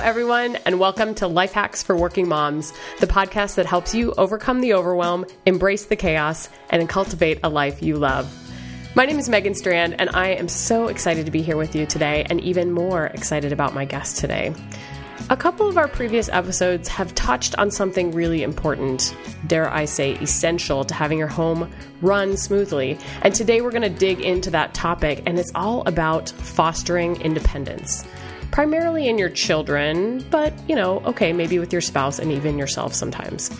everyone, and welcome to Life Hacks for Working Moms, the podcast that helps you overcome the overwhelm, embrace the chaos, and cultivate a life you love. My name is Megan Strand, and I am so excited to be here with you today, and even more excited about my guest today. A couple of our previous episodes have touched on something really important, dare I say, essential to having your home run smoothly. And today we're going to dig into that topic, and it's all about fostering independence primarily in your children, but you know, okay, maybe with your spouse and even yourself sometimes.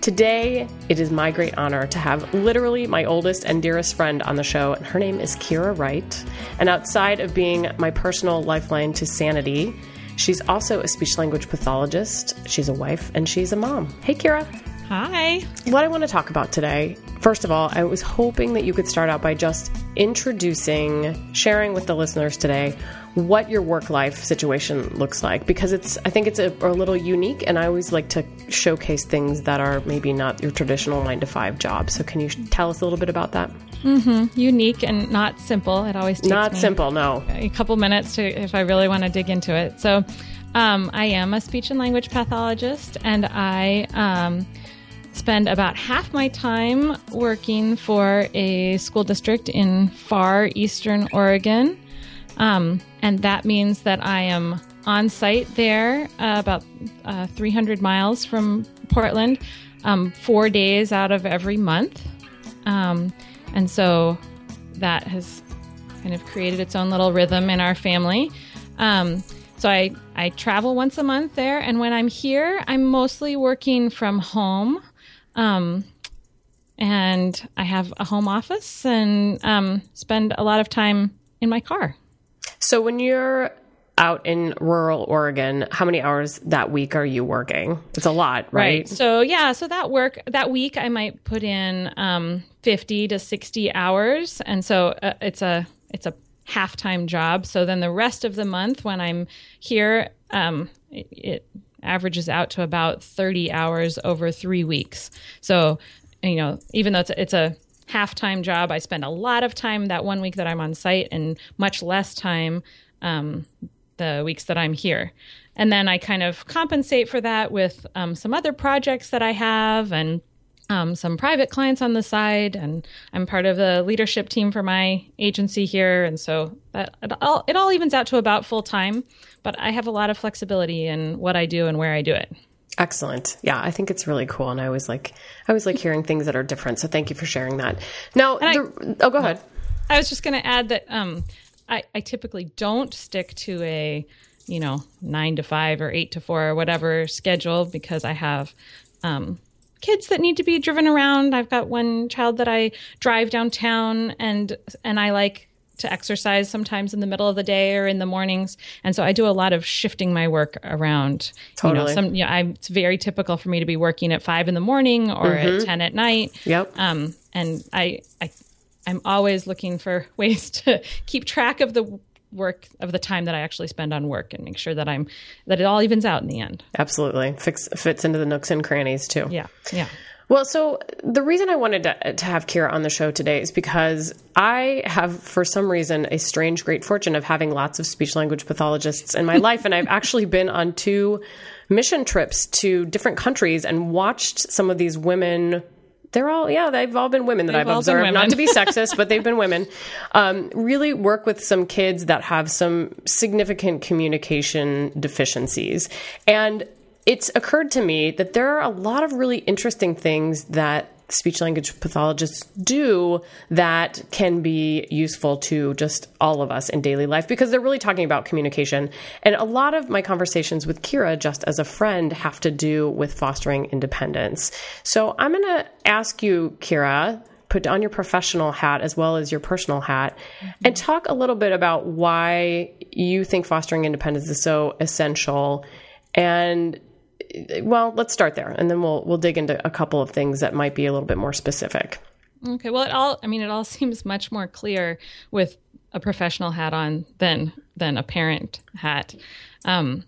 Today, it is my great honor to have literally my oldest and dearest friend on the show, and her name is Kira Wright. And outside of being my personal lifeline to sanity, she's also a speech language pathologist, she's a wife, and she's a mom. Hey, Kira. Hi. What I want to talk about today, first of all, I was hoping that you could start out by just introducing, sharing with the listeners today what your work life situation looks like because it's I think it's a, a, little unique and I always like to showcase things that are maybe not your traditional 9 to 5 job. So can you tell us a little bit about that? Mm-hmm. Unique and not simple. It always takes not simple. No, a couple minutes to if I really want to dig into it. So um, I am a speech and language pathologist, and I um, spend about half my time working for a school district in far eastern Oregon. Um, and that means that I am on site there, uh, about uh, 300 miles from Portland, um, four days out of every month. Um, and so that has kind of created its own little rhythm in our family. Um, so I, I travel once a month there, and when I'm here, I'm mostly working from home. Um, and I have a home office and um, spend a lot of time in my car. So when you're out in rural Oregon, how many hours that week are you working? It's a lot, right? right. So yeah, so that work that week I might put in um, fifty to sixty hours, and so uh, it's a it's a half time job. So then the rest of the month when I'm here, um, it, it averages out to about thirty hours over three weeks. So you know, even though it's a, it's a half time job. I spend a lot of time that one week that I'm on site and much less time um, the weeks that I'm here. And then I kind of compensate for that with um, some other projects that I have and um, some private clients on the side. And I'm part of the leadership team for my agency here. And so that it all, it all evens out to about full time, but I have a lot of flexibility in what I do and where I do it. Excellent. Yeah, I think it's really cool, and I always like I always like hearing things that are different. So thank you for sharing that. Now, the, I, oh, go ahead. I was just going to add that um, I, I typically don't stick to a you know nine to five or eight to four or whatever schedule because I have um, kids that need to be driven around. I've got one child that I drive downtown, and and I like to exercise sometimes in the middle of the day or in the mornings. And so I do a lot of shifting my work around. Totally. You know, some, you know, I, it's very typical for me to be working at five in the morning or mm-hmm. at 10 at night. Yep. Um, and I, I, I'm always looking for ways to keep track of the work of the time that I actually spend on work and make sure that I'm that it all evens out in the end. Absolutely. Fix, fits into the nooks and crannies too. Yeah. Yeah. Well, so the reason I wanted to, to, have Kira on the show today is because I have, for some reason, a strange great fortune of having lots of speech language pathologists in my life. And I've actually been on two mission trips to different countries and watched some of these women. They're all, yeah, they've all been women that they've I've observed. Not to be sexist, but they've been women. Um, really work with some kids that have some significant communication deficiencies. And it's occurred to me that there are a lot of really interesting things that speech language pathologists do that can be useful to just all of us in daily life because they're really talking about communication. And a lot of my conversations with Kira, just as a friend, have to do with fostering independence. So I'm going to ask you, Kira, put on your professional hat as well as your personal hat mm-hmm. and talk a little bit about why you think fostering independence is so essential and well, let's start there, and then we'll we'll dig into a couple of things that might be a little bit more specific. Okay. Well, it all I mean, it all seems much more clear with a professional hat on than than a parent hat. Um,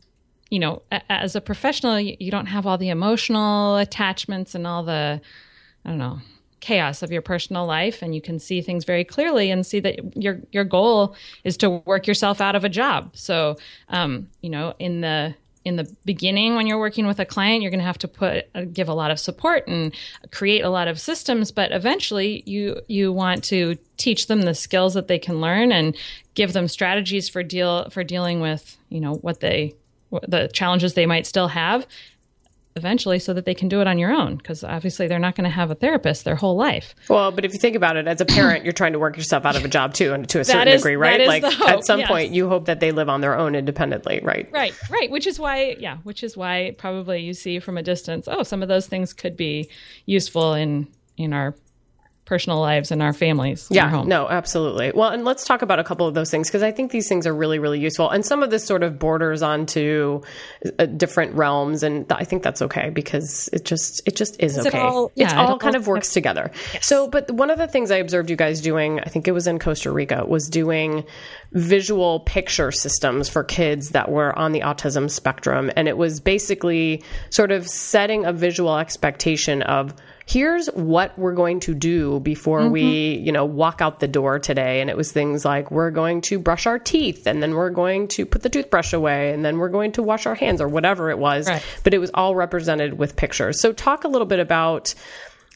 you know, as a professional, you don't have all the emotional attachments and all the, I don't know, chaos of your personal life and you can see things very clearly and see that your your goal is to work yourself out of a job so um, you know in the in the beginning when you're working with a client you're going to have to put uh, give a lot of support and create a lot of systems but eventually you you want to teach them the skills that they can learn and give them strategies for deal for dealing with you know what they the challenges they might still have eventually so that they can do it on your own because obviously they're not going to have a therapist their whole life. Well, but if you think about it as a parent, you're trying to work yourself out of a job too and to a certain is, degree, right? Like at some yes. point you hope that they live on their own independently, right? Right, right, which is why yeah, which is why probably you see from a distance, oh, some of those things could be useful in in our personal lives and our families. Yeah, no, absolutely. Well, and let's talk about a couple of those things because I think these things are really, really useful. And some of this sort of borders onto uh, different realms, and th- I think that's okay because it just it just is, okay. It all, yeah, it's all kind of works together. Yes. So, but one of the things I observed you guys doing, I think it was in Costa Rica, was doing visual picture systems for kids that were on the autism spectrum, and it was basically sort of setting a visual expectation of here's what we're going to do before mm-hmm. we, you know, walk out the door today. And it was things like we're going to brush our teeth and then we're going to put the toothbrush away and then we're going to wash our hands or whatever it was. Right. But it was all represented with pictures. So talk a little bit about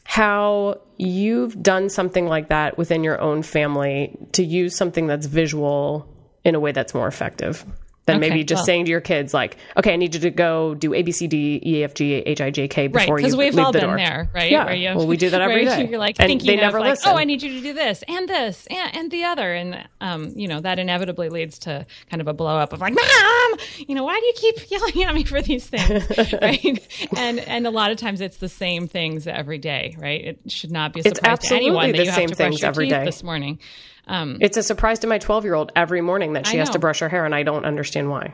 how you've done something like that within your own family to use something that's visual in a way that's more effective than okay, maybe just well. saying to your kids like, "Okay, I need you to go do A B C D E F G H I J K before right, you we've leave all the been door." there, right? Yeah. You, well, we do that every day. You're like and thinking they never like, listen. "Oh, I need you to do this and this and, and the other," and um, you know that inevitably leads to kind of a blow up of like, "Mom, you know, why do you keep yelling at me for these things?" right? and and a lot of times it's the same things every day, right? It should not be a surprise to anyone that you have to brush your teeth this morning. Um, it's a surprise to my 12 year old every morning that she has to brush her hair, and I don't understand why.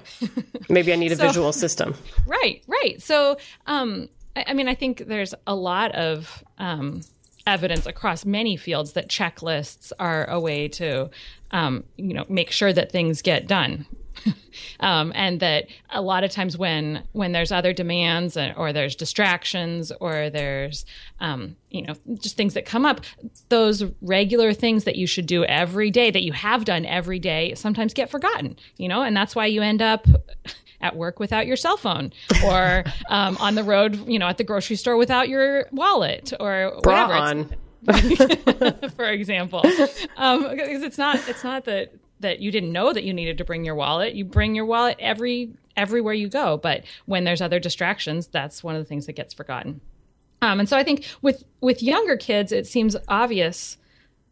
Maybe I need a so, visual system. Right, right. So, um, I, I, mean, I think there's a lot of um, evidence across many fields that checklists are a way to, um, you know, make sure that things get done. um, and that a lot of times when when there's other demands or there's distractions or there's um, you know just things that come up those regular things that you should do every day that you have done every day sometimes get forgotten you know? And that's why you end up at work without your cell phone or um, on the road you know at the grocery store without your wallet or Bra whatever. On. for example. Um, because it's not it's not that that you didn't know that you needed to bring your wallet. You bring your wallet every everywhere you go, but when there's other distractions, that's one of the things that gets forgotten. Um, and so I think with with younger kids, it seems obvious.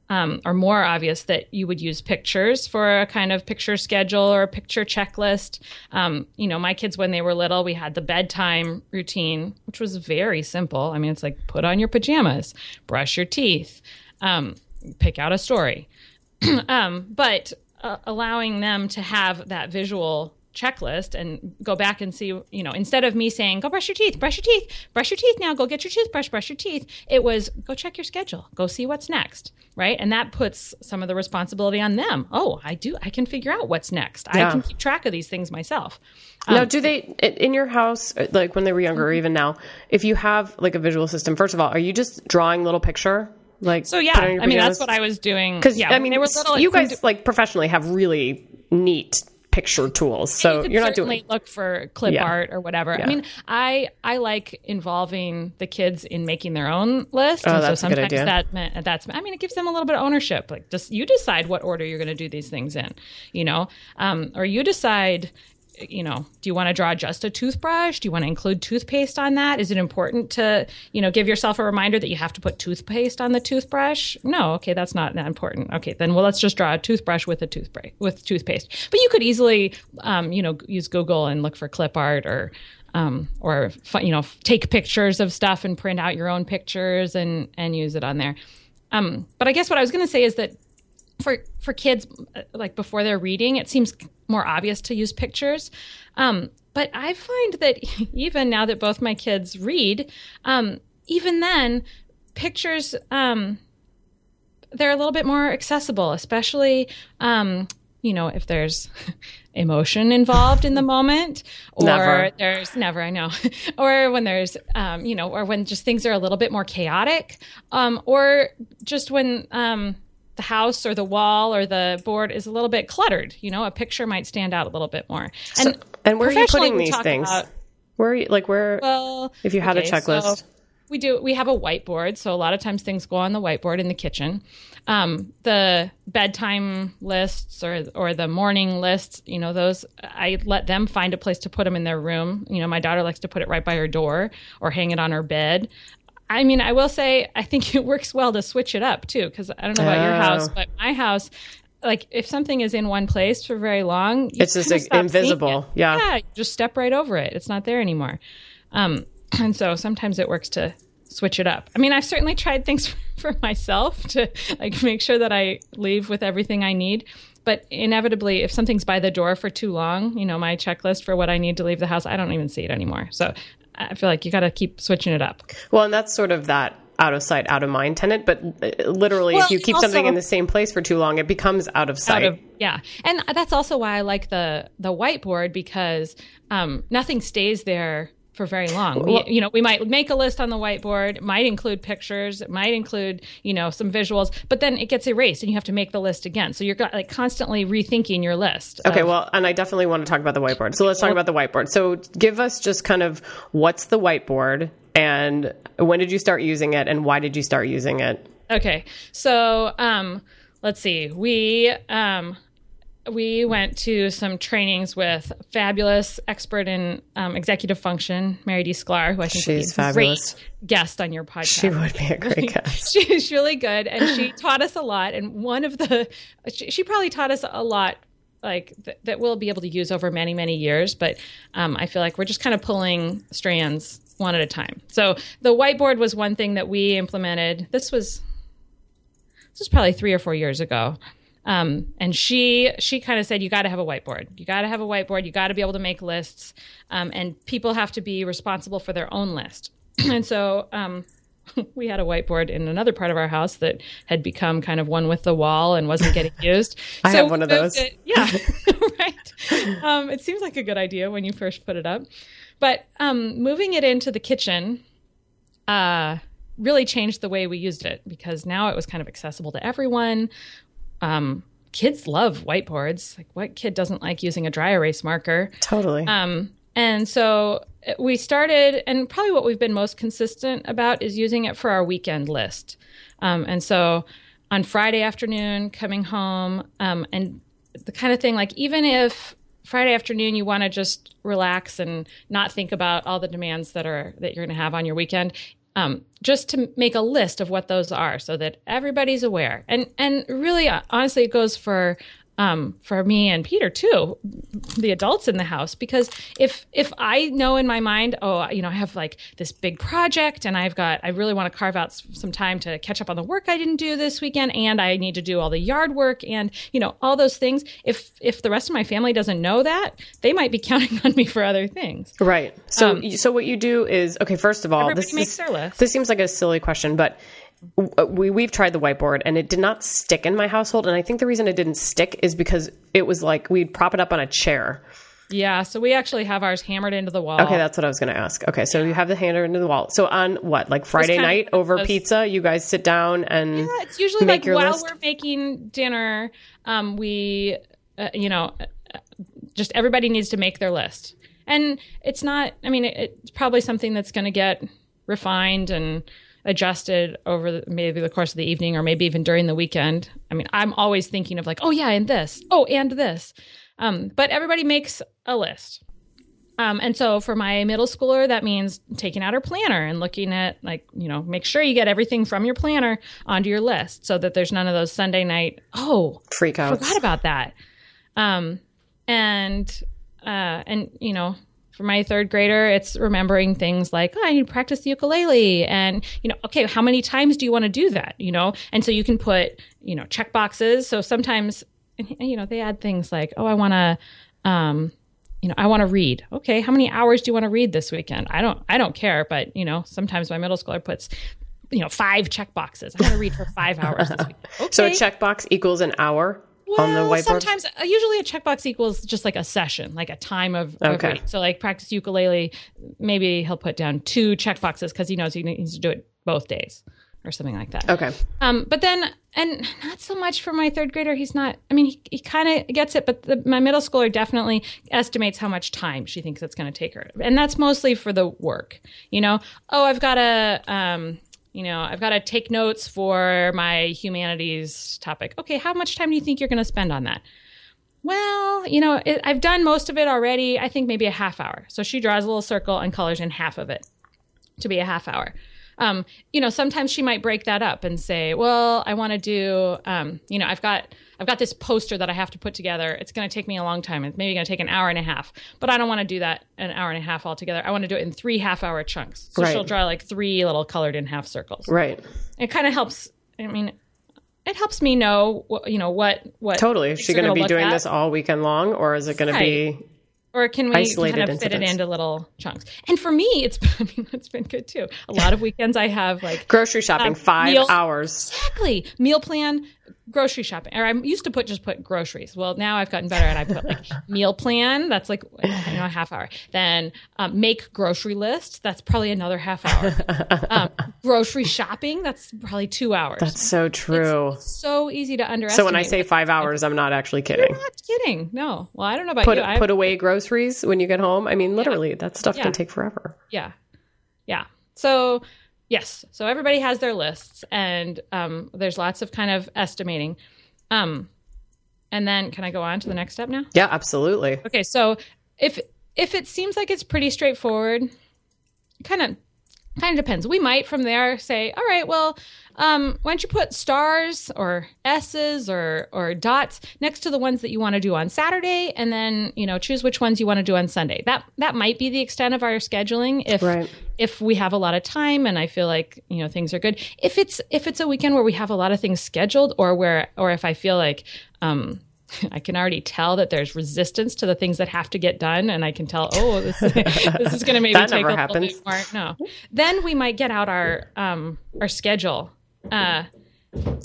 Um, or more obvious that you would use pictures for a kind of picture schedule or a picture checklist. Um, you know, my kids, when they were little, we had the bedtime routine, which was very simple. I mean, it's like put on your pajamas, brush your teeth, um, pick out a story. um, but uh, allowing them to have that visual checklist and go back and see, you know, instead of me saying, go brush your teeth, brush your teeth, brush your teeth now, go get your toothbrush, brush your teeth, it was go check your schedule, go see what's next, right? And that puts some of the responsibility on them. Oh, I do, I can figure out what's next. Yeah. I can keep track of these things myself. Um, now, do they, in your house, like when they were younger or even now, if you have like a visual system, first of all, are you just drawing little picture like so, yeah. I mean, that's what I was doing. Because yeah, I mean, they were little. You guys like professionally have really neat picture tools. So you are not doing look for clip yeah. art or whatever. Yeah. I mean, I I like involving the kids in making their own list. Oh, and that's so sometimes a good idea. that that's I mean, it gives them a little bit of ownership. Like just you decide what order you're going to do these things in, you know, um, or you decide you know, do you want to draw just a toothbrush? Do you want to include toothpaste on that? Is it important to, you know, give yourself a reminder that you have to put toothpaste on the toothbrush? No, okay, that's not that important. Okay, then well, let's just draw a toothbrush with a toothbrush with toothpaste. But you could easily, um, you know, use Google and look for clip art or, um, or you know, take pictures of stuff and print out your own pictures and and use it on there. Um, but I guess what I was going to say is that for for kids uh, like before they're reading, it seems more obvious to use pictures. Um, but I find that even now that both my kids read, um, even then, pictures um, they're a little bit more accessible, especially um, you know if there's emotion involved in the moment or never. there's never i know or when there's um, you know or when just things are a little bit more chaotic um, or just when um, the house or the wall or the board is a little bit cluttered. You know, a picture might stand out a little bit more. And so, And where are you putting these things? about- where are you, like where well, if you had a checklist? so we do. We have a whiteboard, so a lot of times things go on the whiteboard in the kitchen. Um, the bedtime lists or or the morning lists, you know, those I let them find a place to put them in their room. You know, my daughter likes to put it right by her door or hang it on her bed. I mean, I will say, I think it works well to switch it up too, because I don't know about your Oh. house, but my house, like if something is in one place for very long, you It's just, like, invisible. it. Yeah. yeah, just step right over it. It's not there anymore. Um, and so sometimes it works to switch it up. I mean, I've certainly tried things for myself to like make sure that I leave with everything I need. But inevitably, if something's by the door for too long, you know, my checklist for what I need to leave the house, I don't even see it anymore. So I feel like you got to keep switching it up. Well, and that's sort of that out of sight, out of mind tenant. But uh, literally, Well, if you keep also- something in the same place for too long, it becomes out of sight. out of yeah and that's also why i like the the whiteboard because um, nothing stays there for very long we, you know we might make a list on the whiteboard it might include pictures it might include you know some visuals but then it gets erased and you have to make the list again so you're got, like constantly rethinking your list Okay, of- well, and I definitely want to talk about the whiteboard. So let's talk about the whiteboard. So give us just kind of what's the whiteboard and when did you start using it and why did you start using it? Okay, so um, let's see. We um, we went to some trainings with fabulous expert in um, executive function, Marydee Sklar, who I think would be She's a fabulous. great guest on your podcast. She would be a great guest. She's really good, and she taught us a lot. And one of the, she, she probably taught us a lot, like th- that we'll be able to use over many, many years. But um, I feel like we're just kind of pulling strands one at a time. So the whiteboard was one thing that we implemented. This was, this was probably three or four years ago. Um, and she she kind of said you got to have a whiteboard. You got to have a whiteboard. You got to be able to make lists, um, and people have to be responsible for their own list. and so um, we had a whiteboard in another part of our house that had become kind of one with the wall and wasn't getting used. I So have one of those. it- yeah, right. Um, it seems like a good idea when you first put it up, but um, moving it into the kitchen uh, really changed the way we used it because now it was kind of accessible to everyone. Um, kids love whiteboards. Like, what kid doesn't like using a dry erase marker? Totally. Um, and so uh, we started, and probably what we've been most consistent about is using it for our weekend list. Um, and so on Friday afternoon, coming home, um, and the kind of thing like even if Friday afternoon you want to just relax and not think about all the demands that are that you're going to have on your weekend, um, just to make a list of what those are so that everybody's aware. And and really, uh, honestly, it goes for um, for me and Peter too, the adults in the house. Because if if I know in my mind, oh, you know, I have like this big project, and I've got, I really want to carve out some time to catch up on the work I didn't do this weekend, and I need to do all the yard work, and you know, all those things. If if the rest of my family doesn't know that, they might be counting on me for other things. Right. So, so what you do is okay. First of all, um, this makes is, their list. This seems like a silly question, but we we've tried the whiteboard and it did not stick in my household. And I think the reason it didn't stick is because it was like we'd prop it up on a chair. Yeah, so we actually have ours hammered into the wall. Okay, that's what I was going to ask. Okay, so you have the hanger into the wall. So on what, like Friday night over those- pizza, you guys sit down and Yeah, it's usually like while list? we're making dinner, um, we, uh, you know, uh, just everybody needs to make their list. And it's not, I mean, it, it's probably something that's going to get refined and adjusted over the, maybe the course of the evening or maybe even during the weekend. I mean, I'm always thinking of like, oh, yeah, and this. Oh, and this. Um, but everybody makes a list. Um, and so for my middle schooler, that means taking out her planner and looking at like, you know, make sure you get everything from your planner onto your list so that there's none of those Sunday night, oh, freak out. forgot about that. Um, and, uh, and, you know, for my third grader, it's remembering things like, oh, I need to practice the ukulele. And, you know, okay, how many times do you want to do that? You know, and so you can put, you know, check boxes. So sometimes, you know, they add things like, oh, I want to, um, you know, I want to read. Okay, how many hours do you want to read this weekend? I don't, I don't care. But you know, sometimes my middle schooler puts, you know, five check boxes. I want to read for five hours this week. Okay. So a checkbox equals an hour on the Well, whiteboard. sometimes, uh, usually a checkbox equals just like a session, like a time of, of Okay. reading. So, like practice ukulele, maybe he'll put down two checkboxes because he knows he needs to do it both days. or something like that. Okay. Um, but then, and not so much for my third grader. He's not, I mean, he, he kind of gets it, but the, my middle schooler definitely estimates how much time she thinks it's going to take her. And that's mostly for the work, you know? Oh, I've got a, um, you know, I've got to take notes for my humanities topic. Okay, how much time do you think you're going to spend on that? Well, you know, it, I've done most of it already. I think maybe a half hour. So she draws a little circle and colors in half of it to be a half hour. Um, you know, sometimes she might break that up and say, "Well, I want to do, um, you know, I've got I've got this poster that I have to put together. It's going to take me a long time. It's maybe going to take an hour and a half, but I don't want to do that an hour and a half altogether. I want to do it in three half-hour chunks. So Right. she'll draw like three little colored in half circles. Right. It kind of helps. I mean, it helps me know, what, you know, what what Totally. Is she going to be doing at. this all weekend long, or is it going to be? Or can we Isolated kind of fit it incidents. into little chunks? And for me, it's I mean, it's been good too. A lot of weekends I have like Grocery shopping, Um, five meals- hours. exactly meal plan, grocery shopping. Or I used to put just put groceries. Well, now I've gotten better and I put like meal plan. That's like you know a half hour. Then um, make grocery list. That's probably another half hour. um, grocery shopping. That's probably two hours. That's so true. so easy to underestimate. So when I say five hours, I'm not actually kidding. I'm not kidding. No. Well, I don't know about Put you. Put away groceries when you get home. I mean, literally, that stuff Yeah. can take forever. Yeah. Yeah. So, yes. So everybody has their lists and um, there's lots of kind of estimating. Um, and then can I go on to the next step now? Yeah, absolutely. Okay. So if, if it seems like it's pretty straightforward, kind of, kind of depends. We might from there say, all right, well, um, why don't you put stars or S's or, or dots next to the ones that you want to do on Saturday and then, you know, choose which ones you want to do on Sunday. That, that might be the extent of our scheduling. If, Right. if we have a lot of time and I feel like you know things are good. If it's if it's a weekend where we have a lot of things scheduled, or where or if I feel like um, I can already tell that there's resistance to the things that have to get done, and I can tell oh this, this is going to maybe That take never a happens. little bit more. No, then we might get out our um, our schedule. Uh,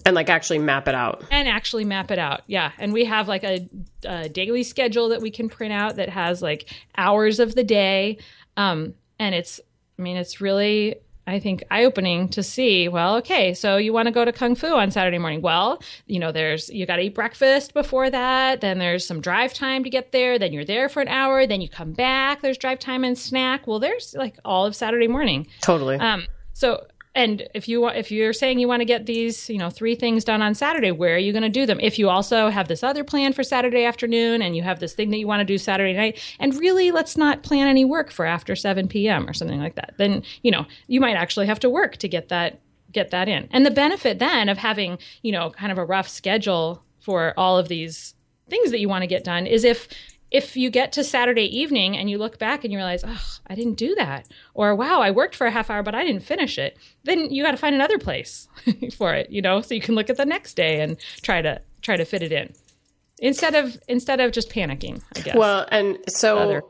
And like actually map it out. and actually map it out. Yeah, and we have like a, a daily schedule that we can print out that has like hours of the day, um, and it's I mean it's really I think eye opening to see. Well, okay, so you want to go to kung fu on Saturday morning? Well, you know, there's you got to eat breakfast before that. Then there's some drive time to get there. Then you're there for an hour. Then you come back. There's drive time and snack. Well, there's like all of Saturday morning. Totally. Um, so, and if you if you're saying you want to get these, you know, three things done on Saturday, where are you going to do them? If you also have this other plan for Saturday afternoon, and you have this thing that you want to do Saturday night, and really, let's not plan any work for after 7 p.m. or something like that. Then, you know, you might actually have to work to get that get that in. And the benefit then of having, you know, kind of a rough schedule for all of these things that you want to get done is if if you get to Saturday evening and you look back and you realize, oh, I didn't do that, or wow, I worked for a half hour but I didn't finish it, then you got to find another place for it, you know, so you can look at the next day and try to try to fit it in instead of instead of just panicking. I guess. Well, and so Other.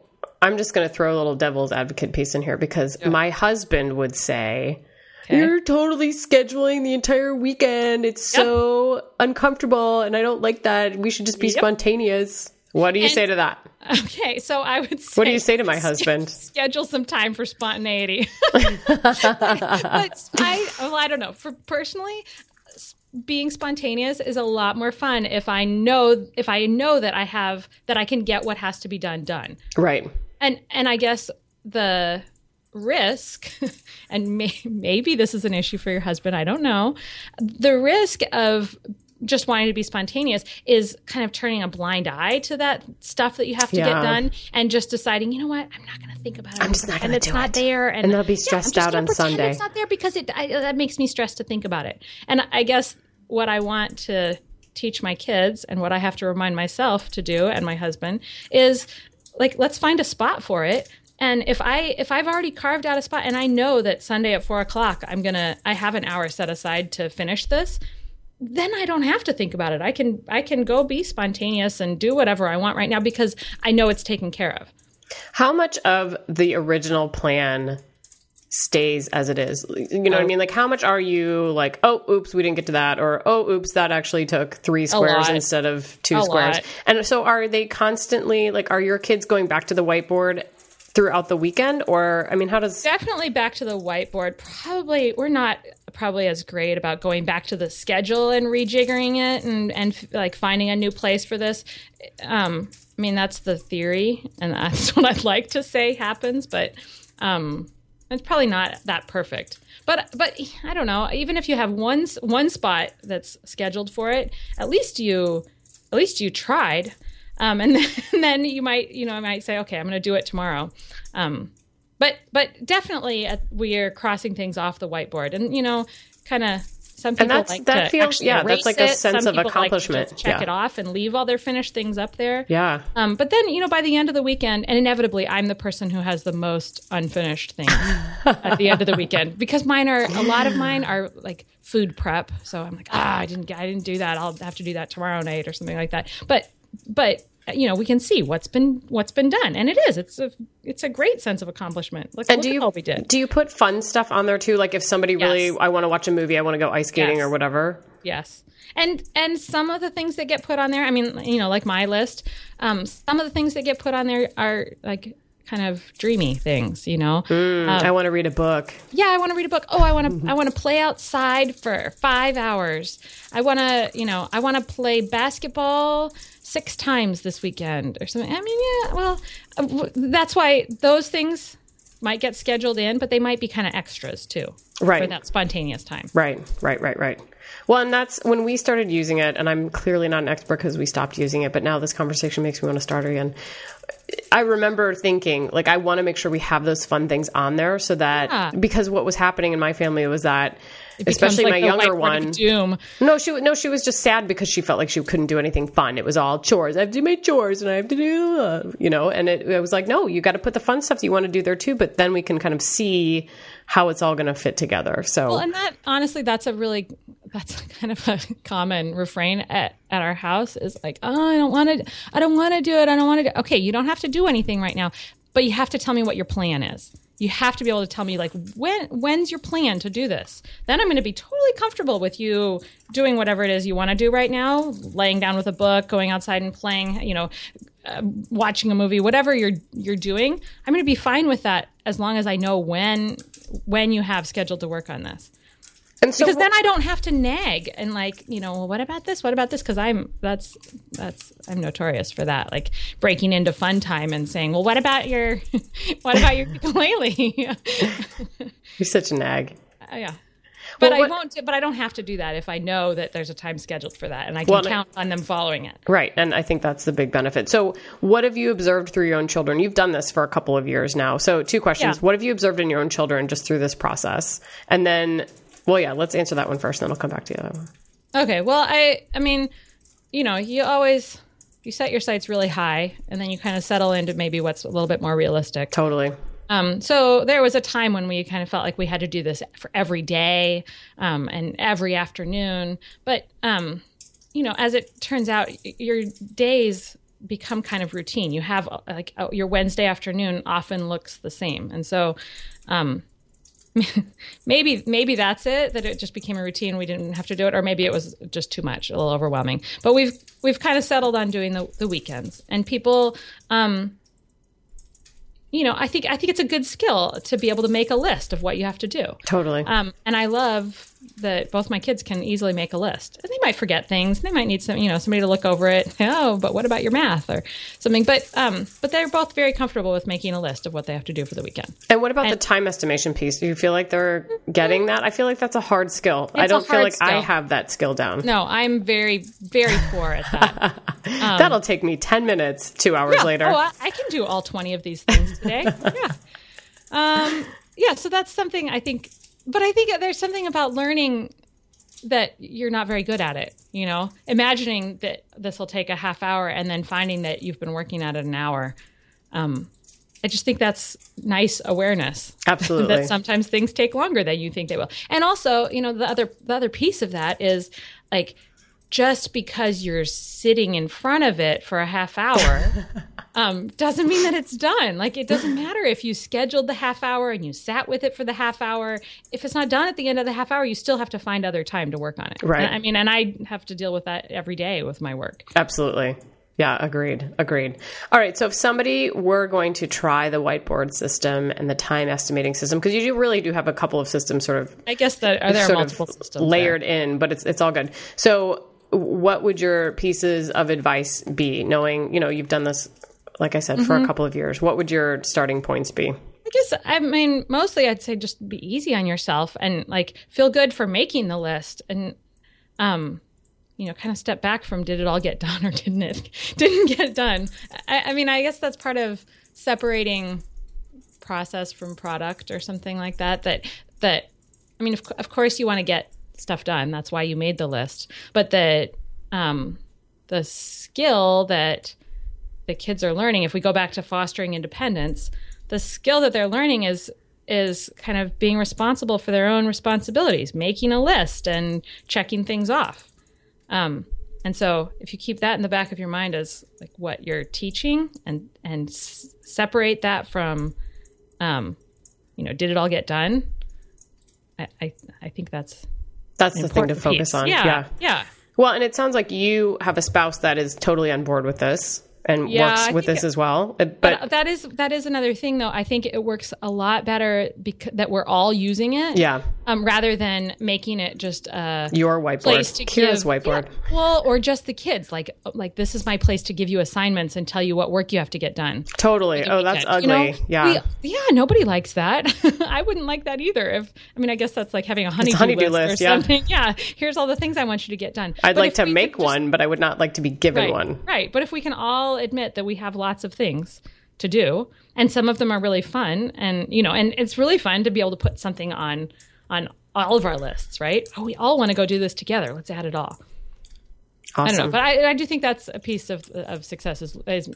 I'm just going to throw a little devil's advocate piece in here because my husband would say, You're totally scheduling the entire weekend. It's so uncomfortable, and I don't like that. We should just be spontaneous. What do you say to that? okay, so I would. Say, What do you say to my husband? schedule some time for spontaneity. but I, well, I don't know. For personally, being spontaneous is a lot more fun if I know if I know that I have that I can get what has to be done done. Right. And and I guess the risk and may, maybe this is an issue for your husband, I don't know. The risk of just wanting to be spontaneous is kind of turning a blind eye to that stuff that you have to Yeah. get done and just deciding, you know what, I'm not going to think about it. I'm just not gonna it's do not it. there, and, And I'll be stressed just out on Sunday. It's not there because it I, that makes me stressed to think about it. And I guess what I want to teach my kids and what I have to remind myself to do and my husband is like let's find a spot for it. And if I if I've already carved out a spot and I know that Sunday at four o'clock I'm gonna I have an hour set aside to finish this, then I don't have to think about it. I can I can go be spontaneous and do whatever I want right now because I know it's taken care of. How much of the original plan stays as it is? You know what I mean? Like, how much are you like, oh, oops, we didn't get to that, or oh, oops, that actually took three squares instead of two A squares? lot. And so, are they constantly like, are your kids going back to the whiteboard throughout the weekend, or I mean, how does? definitely back to the whiteboard. Probably we're not probably as great about going back to the schedule and rejiggering it and and like finding a new place for this. Um, I mean, that's the theory, and that's what I'd like to say happens, but um, it's probably not that perfect. But but I don't know. Even if you have one one spot that's scheduled for it, at least you at least you tried. Um, and, then, and then you might you know I might say okay I'm going to do it tomorrow. Um, but but definitely uh, we are crossing things off the whiteboard, and you know kind of some people And that's like that to feels yeah, that's like a sense Some of people like to accomplishment. check yeah. it off and leave all their finished things up there. Yeah. Um, but then, you know, by the end of the weekend, and inevitably, I'm the person who has the most unfinished things at the end of the weekend because mine are a lot of mine are like food prep. So I'm like, ah, I didn't, I didn't do that. I'll have to do that tomorrow night or something like that. But, but you know, we can see what's been what's been done, and it is. It's a it's a great sense of accomplishment. Look, And look do at you all we did. do you put fun stuff on there too? Like if somebody really I want to watch a movie, I want to go ice skating Yes. or whatever. Yes. And and some of the things that get put on there, I mean, you know, like my list, um, some of the things that get put on there are like kind of dreamy things, you know. I want to read a book. Yeah, I want to read a book. Oh, I want to I want to play outside for 5 hours. I want to, you know, I want to play basketball 6 times this weekend or something. I mean, yeah, well, uh, that's why those things might get scheduled in, but they might be kind of extras too. Right. For that spontaneous time. Right, right, right, right. Well, and that's when we started using it, and I'm clearly not an expert because we stopped using it, but now this conversation makes me want to start again. I remember thinking, like, I want to make sure we have those fun things on there so that Yeah. because what was happening in my family was that, Becomes especially like my younger one, Doom. no, she no, she was just sad because she felt like she couldn't do anything fun. It was all chores. I have to do my chores and I have to do, uh, you know. And it, it was like, no, you got to put the fun stuff you want to do there too. But then we can kind of see how it's all going to fit together. So Well, and that honestly, that's a really that's kind of a common refrain at, at our house is like, oh, I don't want to, I don't want to do it. I don't want to. do Okay, you don't have to do anything right now, but you have to tell me what your plan is. You have to be able to tell me like when when's your plan to do this. Then I'm going to be totally comfortable with you doing whatever it is you want to do right now, laying down with a book, going outside and playing, you know, uh, watching a movie, whatever you're you're doing. I'm going to be fine with that as long as I know when when you have scheduled to work on this and so because then I don't have to nag and like you know well, what about this what about this because I'm that's that's I'm notorious for that like breaking into fun time and saying well what about your what about your ukulele you're such a nag. Uh, yeah but Well, I won't do- but I don't have to do that if I know that there's a time scheduled for that and I can Well, count on them following it Right. And I think that's the big benefit. So, what have you observed through your own children? You've done this for a couple of years now. So, two questions. Yeah. What have you observed in your own children just through this process? And then, well, yeah, let's answer that one first, and then I'll come back to the other one. okay well I I mean you know you always you set your sights really high and then you kind of settle into maybe what's a little bit more realistic Totally. Um, so there was a time when we kind of felt like we had to do this for every day um, and every afternoon. But um, you know, as it turns out, your days become kind of routine. You have uh, like uh, your Wednesday afternoon often looks the same, and so. Um, maybe maybe that's it that it just became a routine we didn't have to do it or maybe it was just too much a little overwhelming. But we've we've kind of settled on doing the, the weekends. And people um you know, I think I think it's a good skill to be able to make a list of what you have to do. Totally. Um, and I love that both my kids can easily make a list. And they might forget things. They might need some, you know, somebody to look over it. Oh, but what about your math or something? But um, but they're both very comfortable with making a list of what they have to do for the weekend. and what about the time estimation piece? Do you feel like they're getting that? I feel like that's a hard skill. I don't feel like I have that skill down. No, I'm very very poor at that. That'll take me 10 minutes, two hours Yeah. later. Oh, I, I can do all 20 of these things today. yeah. Um, yeah. So that's something I think, but I think there's something about learning that you're not very good at it. You know, imagining that this will take a half hour and then finding that you've been working at it an hour. Um, I just think that's nice awareness Absolutely. that sometimes things take longer than you think they will. And also, you know, the other the other piece of that is like just because you're sitting in front of it for a half hour um, doesn't mean that it's done. Like it doesn't matter if you scheduled the half hour and you sat with it for the half hour. If it's not done at the end of the half hour, you still have to find other time to work on it. Right. I mean, and I have to deal with that every day with my work. Absolutely. Yeah, agreed. Agreed. All right. So if somebody were going to try the whiteboard system and the time estimating system, because you do really do have a couple of systems sort of I guess that are there multiple systems there? layered in, but it's it's all good. So what would your pieces of advice be knowing, you know, you've done this like I said for Mm-hmm. a couple of years. What would your starting points be? I guess I mean mostly I'd say just be easy on yourself and like feel good for making the list and um you know kind of step back from did it all get done or didn't it didn't get done. I, I mean I guess that's part of separating process from product or something like that that that I mean of, of course you want to get stuff done. That's why you made the list. But that um the skill that the kids are learning if we go back to fostering independence the skill that they're learning is is kind of being responsible for their own responsibilities making a list and checking things off. Um, and so if you keep that in the back of your mind as like what you're teaching and and s- separate that from um, you know did it all get done? I i, I think that's That's the thing to focus piece. on. yeah yeah. yeah Well, and it sounds like you have a spouse that is totally on board with this and Yeah, works I with this it- as well. Uh, But, But that is that is another thing, though. I think it works a lot better because that we're all using it, yeah, um, rather than making it just a your whiteboard, place to Kira's give, whiteboard. Yeah, well, or just the kids. Like like this is my place to give you assignments and tell you what work you have to get done. Totally. Oh, that's ugly. You know, yeah. we- yeah. Nobody likes that. I wouldn't like that either. If I mean, I guess that's like having a honeydew, honeydew list, list, or yeah. something. Yeah. Here's all the things I want you to get done. I'd But like to make just- one, but I would not like to be given right, one. Right. But if we can all admit that we have lots of things to do, and some of them are really fun, and you know, and it's really fun to be able to put something on on all of our lists, right? Oh, we all want to go do this together. Let's add it all. I Awesome. don't know, but I, I do think that's a piece of of success is, is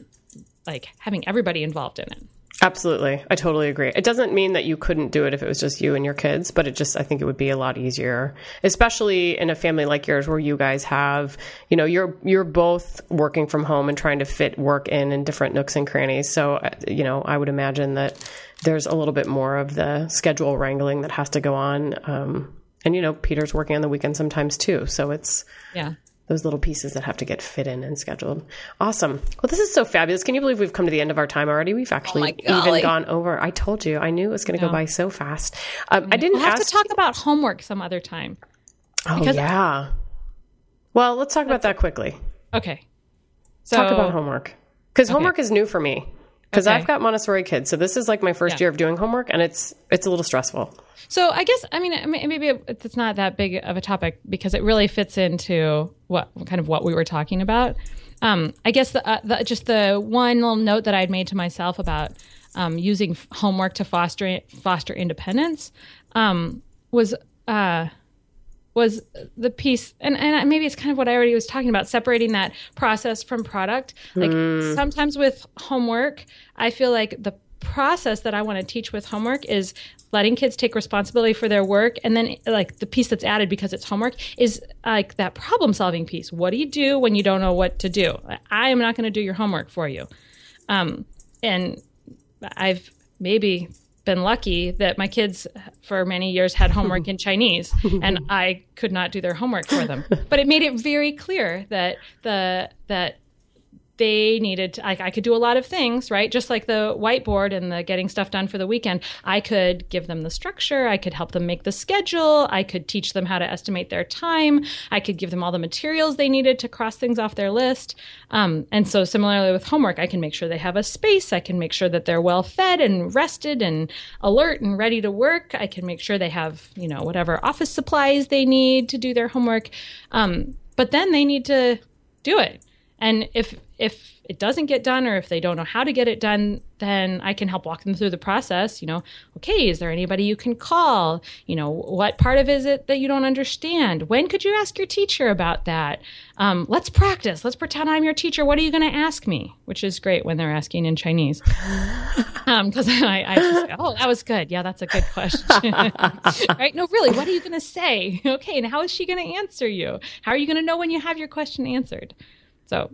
like having everybody involved in it. Absolutely. I totally agree. It doesn't mean that you couldn't do it if it was just you and your kids, but it just, I think it would be a lot easier, especially in a family like yours where you guys have, you know, you're, you're both working from home and trying to fit work in in different nooks and crannies. So, uh, you know, I would imagine that there's a little bit more of the schedule wrangling that has to go on. Um, and, you know, Peter's working on the weekend sometimes too. So it's, Yeah. Those little pieces that have to get fit in and scheduled. Awesome. Well, this is so fabulous. Can you believe we've come to the end of our time already? We've actually my even gone over. I told you. I knew it was going to go by so fast. Um, I didn't We'll have ask. to talk about homework some other time. oh, yeah. Well, let's talk about that quickly. Okay. So Talk about homework. Because homework is new for me. Because Okay. I've got Montessori kids, so this is like my first Yeah. year of doing homework, and it's it's a little stressful. So I guess I mean maybe it's not that big of a topic because it really fits into what kind of what we were talking about. Um, I guess the, uh, the just the one little note that I'd made to myself about um, using f- homework to foster foster independence um, was uh, was the piece and, and maybe it's kind of what i already was talking about separating that process from product. Like sometimes with homework i feel like the process that i want to teach with homework is letting kids take responsibility for their work and then like the piece that's added because it's homework is like that problem solving piece. What do you do when you don't know what to do? I am not going to do your homework for you. Um, and I've maybe been lucky that my kids for many years had homework in Chinese and I could not do their homework for them. But it made it very clear that the that they needed to, I could do a lot of things, right? Just like the whiteboard and the getting stuff done for the weekend. I could give them the structure, I could help them make the schedule, I could teach them how to estimate their time, I could give them all the materials they needed to cross things off their list. Um, and so similarly with homework, I can make sure they have a space, I can make sure that they're well fed and rested and alert and ready to work. I can make sure they have, you know, whatever office supplies they need to do their homework. Um, but then they need to do it. And if if it doesn't get done or if they don't know how to get it done, then I can help walk them through the process. You know, okay, is there anybody you can call? You know, what part of is it that you don't understand? When could you ask your teacher about that? Um, let's practice. Let's pretend I'm your teacher. What are you going to ask me? Which is great when they're asking in Chinese. Because I, I just say, oh, that was good. Yeah, that's a good question. right? No, really, what are you going to say? Okay, and how is she going to answer you? How are you going to know when you have your question answered? So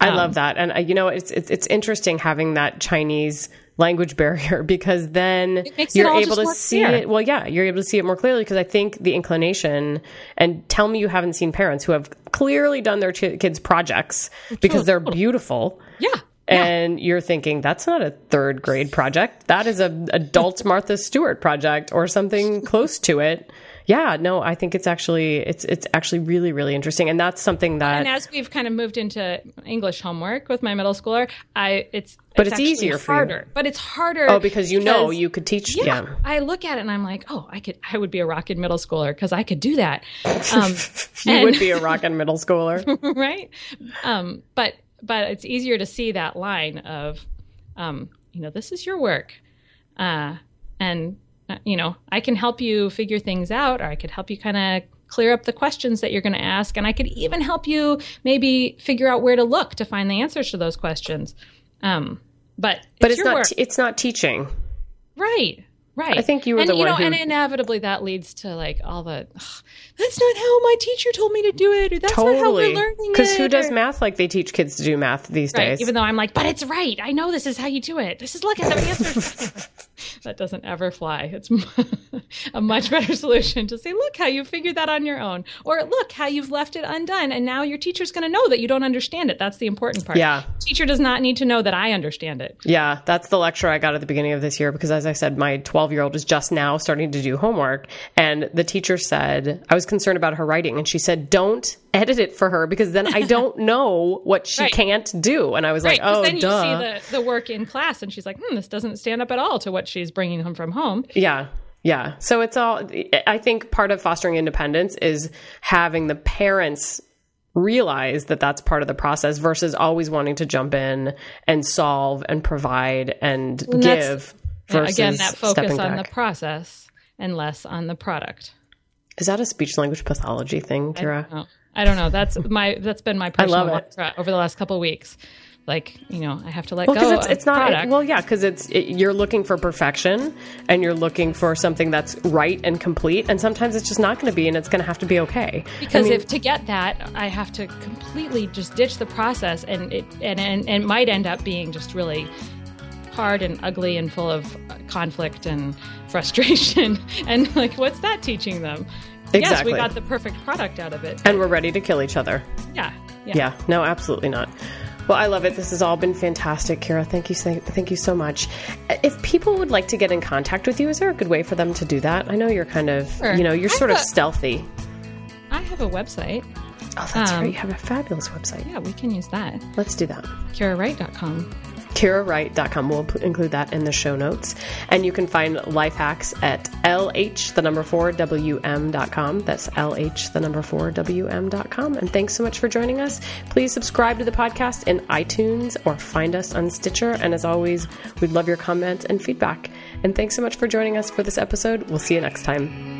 I love that, and uh, you know, it's, it's it's interesting having that Chinese language barrier because then you're able to see clear. it. Well, yeah, you're able to see it more clearly because I think the inclination, and tell me you haven't seen parents who have clearly done their ch- kids' projects because they're beautiful. Yeah. And you're thinking that's not a third grade project. That is a adult Martha Stewart project or something close to it. Yeah, no, I think it's actually it's it's actually really really interesting, and that's something that. And as we've kind of moved into English homework with my middle schooler, I it's But it's actually easier harder. But it's harder. oh, because you know you could teach. yeah, Yeah, I look at it and I'm like, oh, I could, I would be a rocket middle schooler because I could do that. Um, you and- would be a rockin' middle schooler. right? Um, but but it's easier to see that line of, um, you know, this is your work, uh, and you know, I can help you figure things out, or I could help you kind of clear up the questions that you're going to ask, and I could even help you maybe figure out where to look to find the answers to those questions. Um, but But it's not t- it's not teaching. Right. Right. I think you were and, the you one know, who- and inevitably that leads to like all the "Ugh, that's not how my teacher told me to do it, or that's not how we're Totally. learning Because who does or- math like they teach kids to do math these Right. days? Even though I'm like, but it's right. I know this is how you do it. This is look at the answer. that doesn't ever fly. It's a much better solution to say, look how you figured that on your own, or look how you've left it undone, and now your teacher's going to know that you don't understand it. That's the important part. Yeah. Teacher does not need to know that I understand it. Yeah, that's the lecture I got at the beginning of this year because, as I said, my 12 year old is just now starting to do homework. And the teacher said, I was concerned about her writing. And she said, Don't edit it for her because then I don't know what she Right. can't do. And I was Right. like, Oh, then you duh. see the, the work in class, and she's like, hmm, this doesn't stand up at all to what she's bringing home from home. Yeah. Yeah. So it's all, I think part of fostering independence is having the parents realize that that's part of the process versus always wanting to jump in and solve and provide and And give. Yeah, Versus again, that focus on the process and less on the product. Is that a speech language pathology thing, Kira? Oh, I don't know. That's my that's been my personal it. mantra over the last couple of weeks. Like you know, I have to let Well, go. it's, it's not. product. Well, yeah, because it's it, you're looking for perfection and you're looking for something that's right and complete, and sometimes it's just not going to be, and it's going to have to be okay. because I mean, if to get that, I have to completely just ditch the process, and it and and, and it might end up being just really hard and ugly and full of conflict and frustration. and like, what's that teaching them? Yes, we got the perfect product out of it. and we're ready to kill each other. Yeah, yeah. Yeah, no, absolutely not. Well, I love it. This has all been fantastic, Kira. Thank you, thank you so much. If people would like to get in contact with you, is there a good way for them to do that? I know you're kind of, Sure. you know, you're I sort of stealthy. I have a website. Oh, that's Um, right. You have a fabulous website. Yeah, we can use that. Let's do that. KiraWright.com. KiraWright.com. We'll include that in the show notes. And you can find life hacks at LH, the number four, WM.com. That's LH, the number four, WM.com. And thanks so much for joining us. Please subscribe to the podcast in iTunes or find us on Stitcher. And as always, we'd love your comments and feedback. And thanks so much for joining us for this episode. We'll see you next time.